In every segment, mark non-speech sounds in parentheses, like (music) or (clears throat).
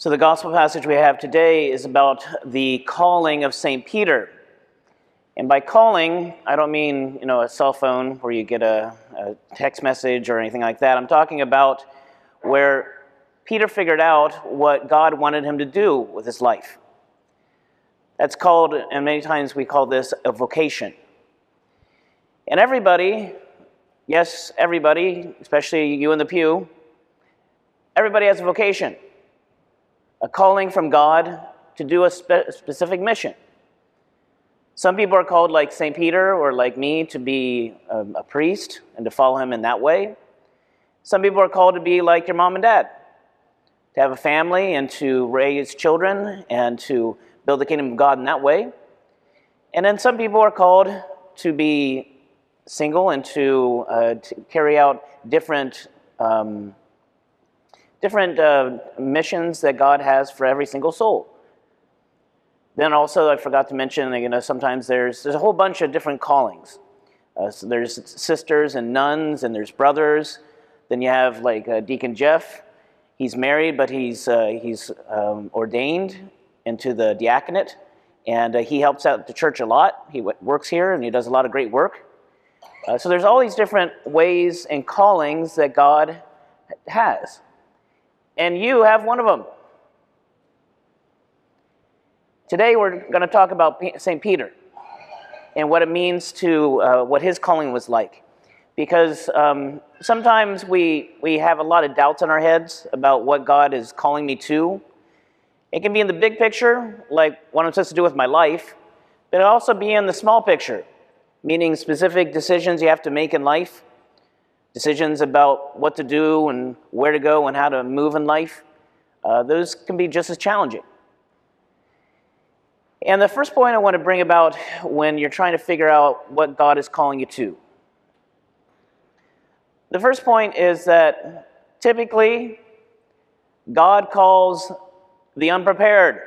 So, the gospel passage we have today is about the calling of St. Peter. And by calling, I don't mean you know a cell phone where you get a, a, text message or anything like that. I'm talking about where Peter figured out what God wanted him to do with his life. That's called, and many times we call this a vocation. And everybody, yes, everybody, especially you in the pew, everybody has a vocation a calling from God to do a spe- specific mission. Some people are called, like St. Peter or like me, to be a, a priest and to follow him in that way. Some people are called to be like your mom and dad, to have a family and to raise children and to build the kingdom of God in that way. And then some people are called to be single and to, uh, to carry out different um, different uh, missions that God has for every single soul. Then also, I forgot to mention, you know, sometimes there's, there's a whole bunch of different callings. Uh, so there's sisters and nuns, and there's brothers. Then you have like uh, Deacon Jeff. He's married, but he's, uh, he's um, ordained into the diaconate, and uh, he helps out the church a lot. He works here, and he does a lot of great work. Uh, so there's all these different ways and callings that God has and you have one of them. Today we're going to talk about St. Peter and what it means to, uh, what his calling was like. Because um, sometimes we, we have a lot of doubts in our heads about what God is calling me to. It can be in the big picture, like what I'm supposed to do with my life, but it also be in the small picture, meaning specific decisions you have to make in life decisions about what to do and where to go and how to move in life, uh, those can be just as challenging. And the first point I want to bring about when you're trying to figure out what God is calling you to. The first point is that typically God calls the unprepared.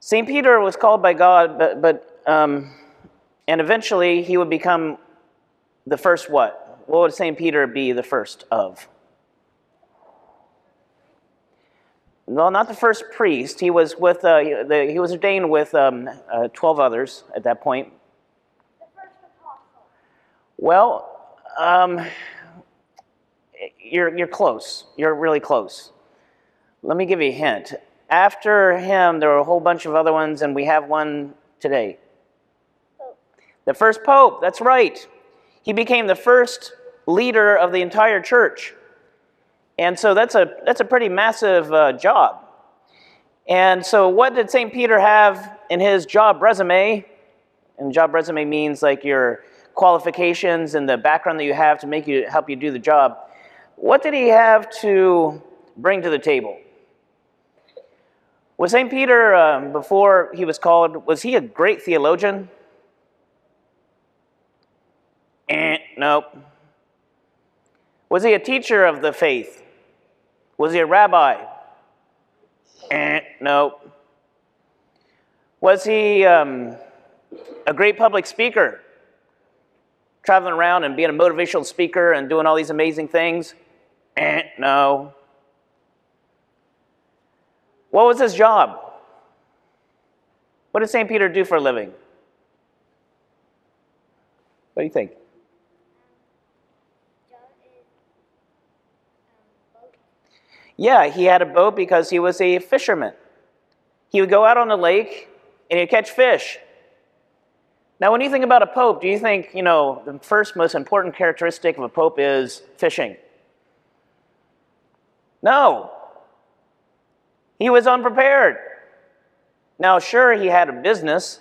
St. Peter was called by God, but, but um, and eventually he would become the first what? What would St. Peter be the first of? Well, not the first priest. He was with. Uh, the, he was ordained with um, uh, twelve others at that point. Well, um, you're you're close. You're really close. Let me give you a hint. After him, there were a whole bunch of other ones, and we have one today. Pope. The first pope. That's right. He became the first leader of the entire church. And so that's a, that's a pretty massive uh, job. And so, what did St. Peter have in his job resume? And job resume means like your qualifications and the background that you have to make you help you do the job. What did he have to bring to the table? Was St. Peter, um, before he was called, was he a great theologian? Eh, nope. Was he a teacher of the faith? Was he a rabbi? Eh, nope. Was he um, a great public speaker? Traveling around and being a motivational speaker and doing all these amazing things? Eh, no. What was his job? What did St. Peter do for a living? What do you think? John is um, boat. Yeah, he had a boat because he was a fisherman. He would go out on the lake and he'd catch fish. Now, when you think about a pope, do you think, you know, the first most important characteristic of a pope is fishing? No. He was unprepared. Now, sure, he had a business,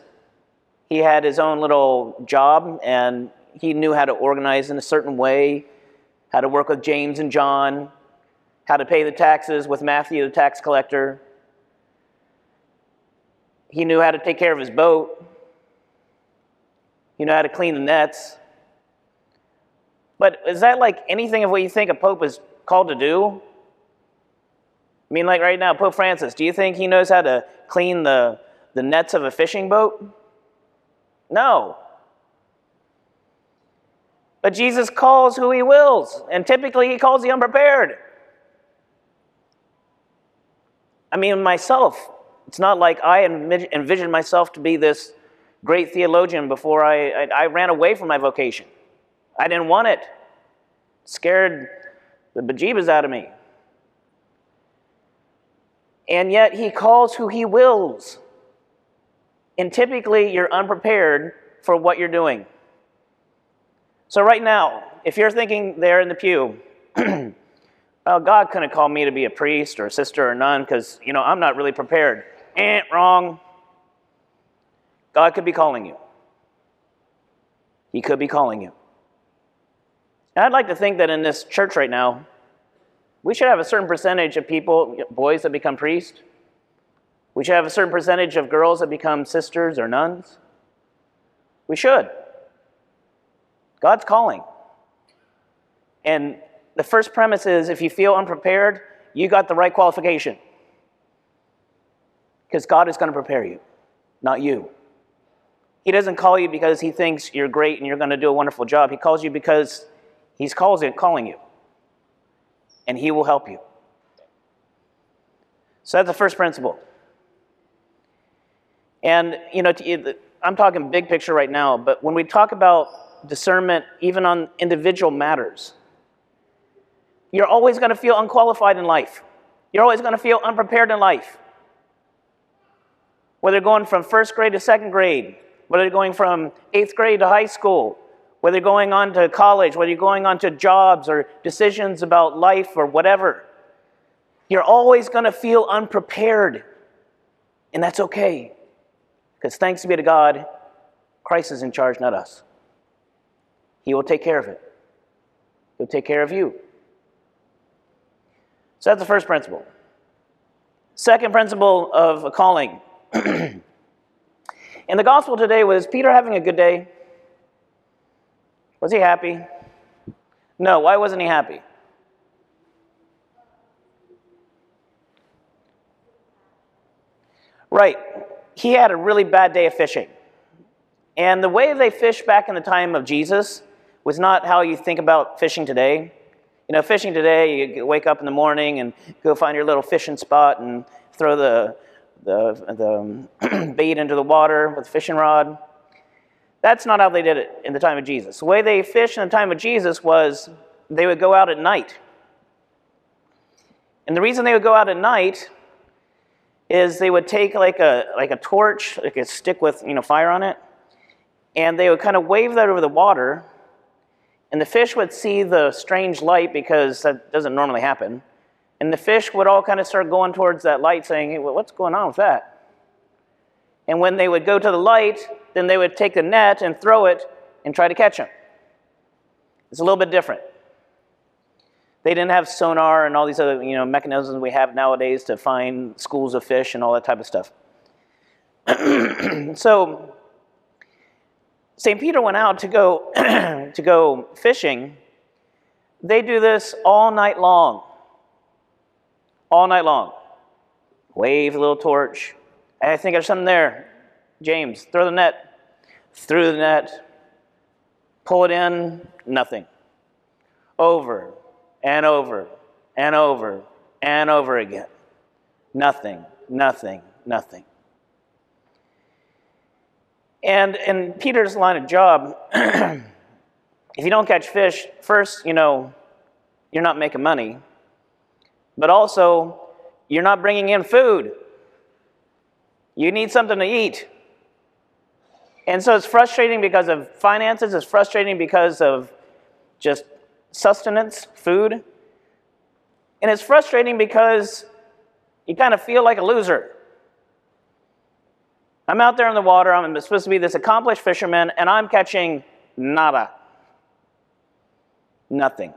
he had his own little job, and he knew how to organize in a certain way, how to work with James and John, how to pay the taxes with Matthew, the tax collector. He knew how to take care of his boat. He knew how to clean the nets. But is that like anything of what you think a pope is called to do? I mean, like right now, Pope Francis, do you think he knows how to clean the, the nets of a fishing boat? No. But Jesus calls who he wills, and typically he calls the unprepared. I mean, myself, it's not like I envisioned myself to be this great theologian before I, I, I ran away from my vocation. I didn't want it. Scared the bejeebas out of me. And yet he calls who he wills. And typically you're unprepared for what you're doing. So, right now, if you're thinking there in the pew, (clears throat) well, God couldn't call me to be a priest or a sister or nun because, you know, I'm not really prepared. Eh, wrong. God could be calling you. He could be calling you. And I'd like to think that in this church right now, we should have a certain percentage of people, boys that become priests. We should have a certain percentage of girls that become sisters or nuns. We should. God's calling. And the first premise is if you feel unprepared, you got the right qualification. Because God is going to prepare you, not you. He doesn't call you because he thinks you're great and you're going to do a wonderful job. He calls you because he's calls it, calling you. And he will help you. So that's the first principle. And, you know, I'm talking big picture right now, but when we talk about discernment, even on individual matters, you're always going to feel unqualified in life. You're always going to feel unprepared in life. Whether you're going from first grade to second grade, whether you're going from eighth grade to high school, whether you're going on to college, whether you're going on to jobs or decisions about life or whatever, you're always going to feel unprepared. And that's okay. Because thanks be to God, Christ is in charge, not us. He will take care of it, He'll take care of you. So that's the first principle. Second principle of a calling. (clears throat) In the gospel today, was Peter having a good day? Was he happy? No, why wasn't he happy? Right, he had a really bad day of fishing. And the way they fished back in the time of Jesus was not how you think about fishing today. You know, fishing today, you wake up in the morning and go find your little fishing spot and throw the, the, the um, (clears throat) bait into the water with a fishing rod. That's not how they did it in the time of Jesus. The way they fished in the time of Jesus was they would go out at night. And the reason they would go out at night is they would take like a like a torch, like a stick with you know fire on it, and they would kind of wave that over the water, and the fish would see the strange light because that doesn't normally happen. And the fish would all kind of start going towards that light, saying, hey, What's going on with that? And when they would go to the light, then they would take the net and throw it and try to catch them. It's a little bit different. They didn't have sonar and all these other you know, mechanisms we have nowadays to find schools of fish and all that type of stuff. (clears throat) so St. Peter went out to go, (clears throat) to go fishing. They do this all night long. All night long. Wave a little torch. I think there's something there. James, throw the net. Through the net. Pull it in. Nothing. Over and over and over and over again. Nothing, nothing, nothing. And in Peter's line of job, (clears throat) if you don't catch fish, first, you know, you're not making money, but also, you're not bringing in food. You need something to eat. And so it's frustrating because of finances, it's frustrating because of just sustenance, food. And it's frustrating because you kind of feel like a loser. I'm out there in the water. I'm supposed to be this accomplished fisherman, and I'm catching nada. Nothing.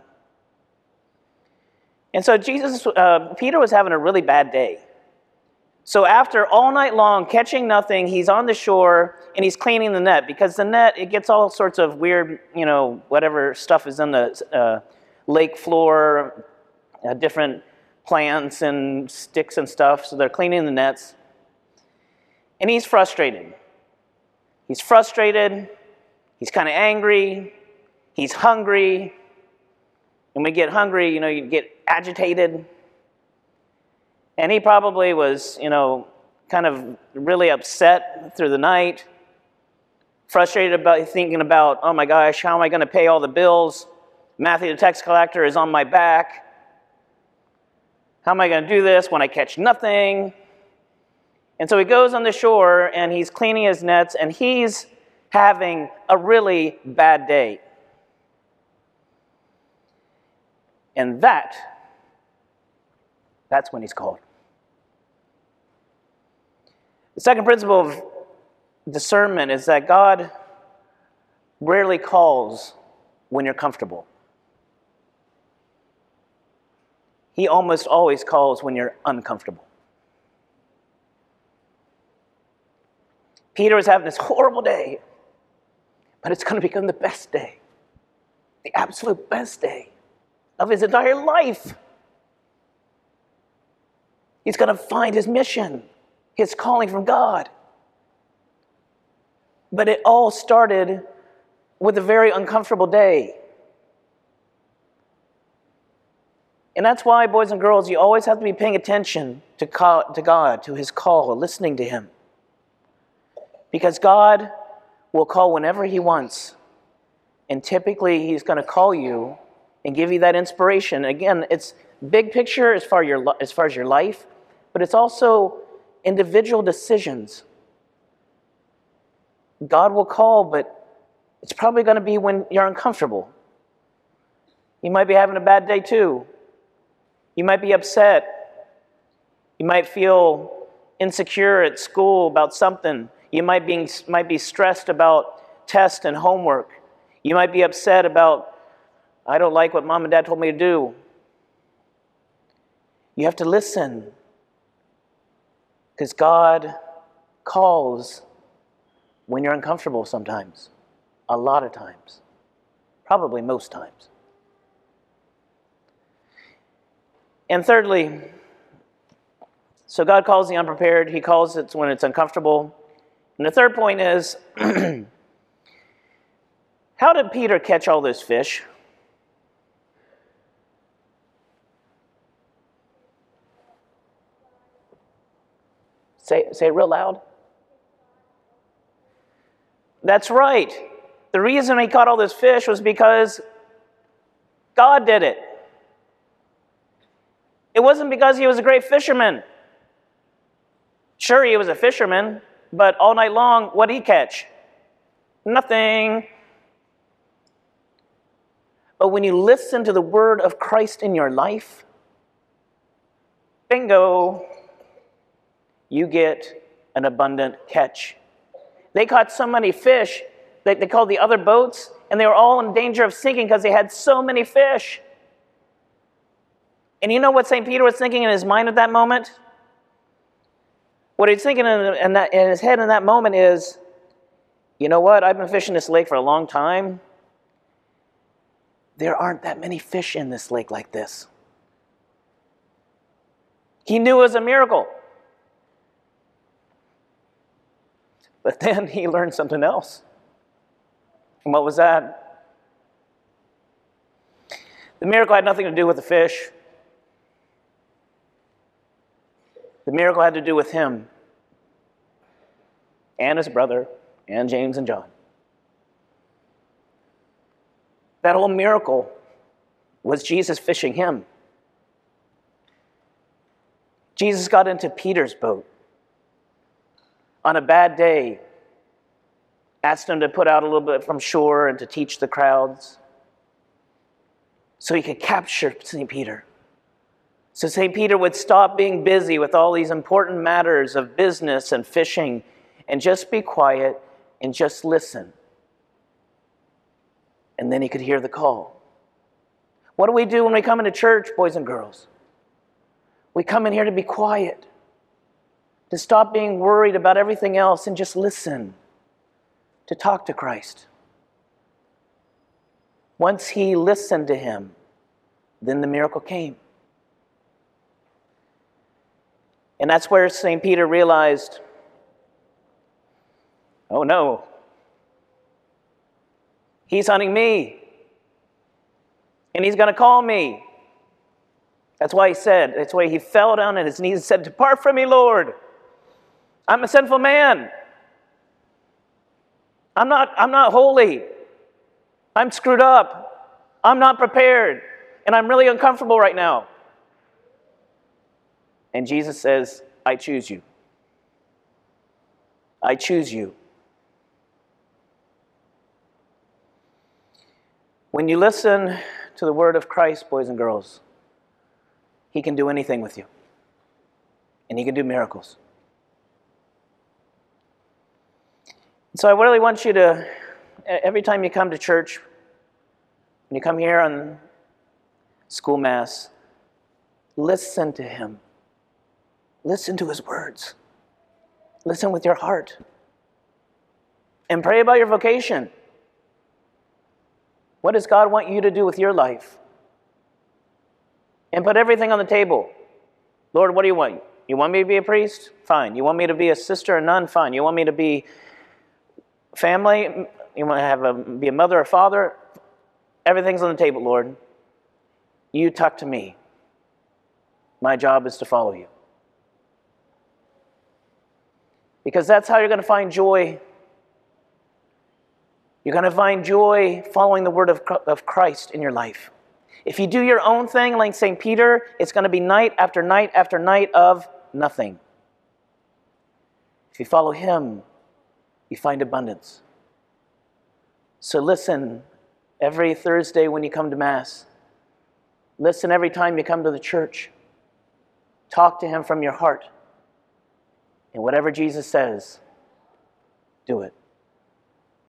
And so Jesus, uh, Peter was having a really bad day. So after all night long catching nothing, he's on the shore and he's cleaning the net because the net it gets all sorts of weird, you know, whatever stuff is in the uh, lake floor, uh, different plants and sticks and stuff. So they're cleaning the nets and he's frustrated. He's frustrated, he's kind of angry, he's hungry. And you get hungry, you know, you get agitated. And he probably was, you know, kind of really upset through the night, frustrated about thinking about, oh my gosh, how am I going to pay all the bills? Matthew the tax collector is on my back. How am I going to do this when I catch nothing? And so he goes on the shore and he's cleaning his nets and he's having a really bad day. And that, that's when he's called. The second principle of discernment is that God rarely calls when you're comfortable. He almost always calls when you're uncomfortable. Peter is having this horrible day, but it's going to become the best day, the absolute best day of his entire life. He's going to find his mission, his calling from God. But it all started with a very uncomfortable day. And that's why, boys and girls, you always have to be paying attention to, God, to his call, listening to him. Because God will call whenever He wants. And typically, He's going to call you and give you that inspiration. Again, it's big picture as far, your, as far as your life, but it's also individual decisions. God will call, but it's probably going to be when you're uncomfortable. You might be having a bad day too. You might be upset. You might feel insecure at school about something. You might be, might be stressed about tests and homework. You might be upset about, I don't like what mom and dad told me to do. You have to listen because God calls when you're uncomfortable sometimes, a lot of times, probably most times. And thirdly, so God calls the unprepared, He calls it when it's uncomfortable. And the third point is (clears throat) how did Peter catch all those fish? Say, say it real loud. That's right. The reason he caught all this fish was because God did it. It wasn't because he was a great fisherman. Sure, he was a fisherman, but all night long, what did he catch? Nothing. But when you listen to the word of Christ in your life, bingo, you get an abundant catch. They caught so many fish that they called the other boats, and they were all in danger of sinking because they had so many fish. And you know what St. Peter was thinking in his mind at that moment? What he's thinking in, in, that, in his head in that moment is, you know what? I've been fishing this lake for a long time. There aren't that many fish in this lake like this. He knew it was a miracle. But then he learned something else. And what was that? The miracle had nothing to do with the fish. The miracle had to do with him and his brother, and James and John. That whole miracle was Jesus fishing him. Jesus got into Peter's boat on a bad day, asked him to put out a little bit from shore and to teach the crowds so he could capture St. Peter. So St. Peter would stop being busy with all these important matters of business and fishing and just be quiet and just listen. And then he could hear the call. What do we do when we come into church, boys and girls? We come in here to be quiet, to stop being worried about everything else and just listen, to talk to Christ. Once he listened to him, then the miracle came. And that's where St. Peter realized Oh no. He's hunting me. And he's going to call me. That's why he said, that's why he fell down on his knees and said, Depart from me, Lord. I'm a sinful man. I'm not, I'm not holy. I'm screwed up. I'm not prepared. And I'm really uncomfortable right now. And Jesus says, I choose you. I choose you. When you listen to the word of Christ, boys and girls, He can do anything with you, and He can do miracles. So I really want you to, every time you come to church, when you come here on school mass, listen to Him. Listen to His words. Listen with your heart. And pray about your vocation. What does God want you to do with your life? And put everything on the table. Lord, what do you want? You want me to be a priest? Fine. You want me to be a sister, a nun? Fine. You want me to be family? You want to have a, be a mother or father? Everything's on the table, Lord. You talk to me. My job is to follow you. Because that's how you're going to find joy. You're going to find joy following the word of, of Christ in your life. If you do your own thing, like St. Peter, it's going to be night after night after night of nothing. If you follow him, you find abundance. So listen every Thursday when you come to Mass. Listen every time you come to the church. Talk to him from your heart. And whatever Jesus says, do it.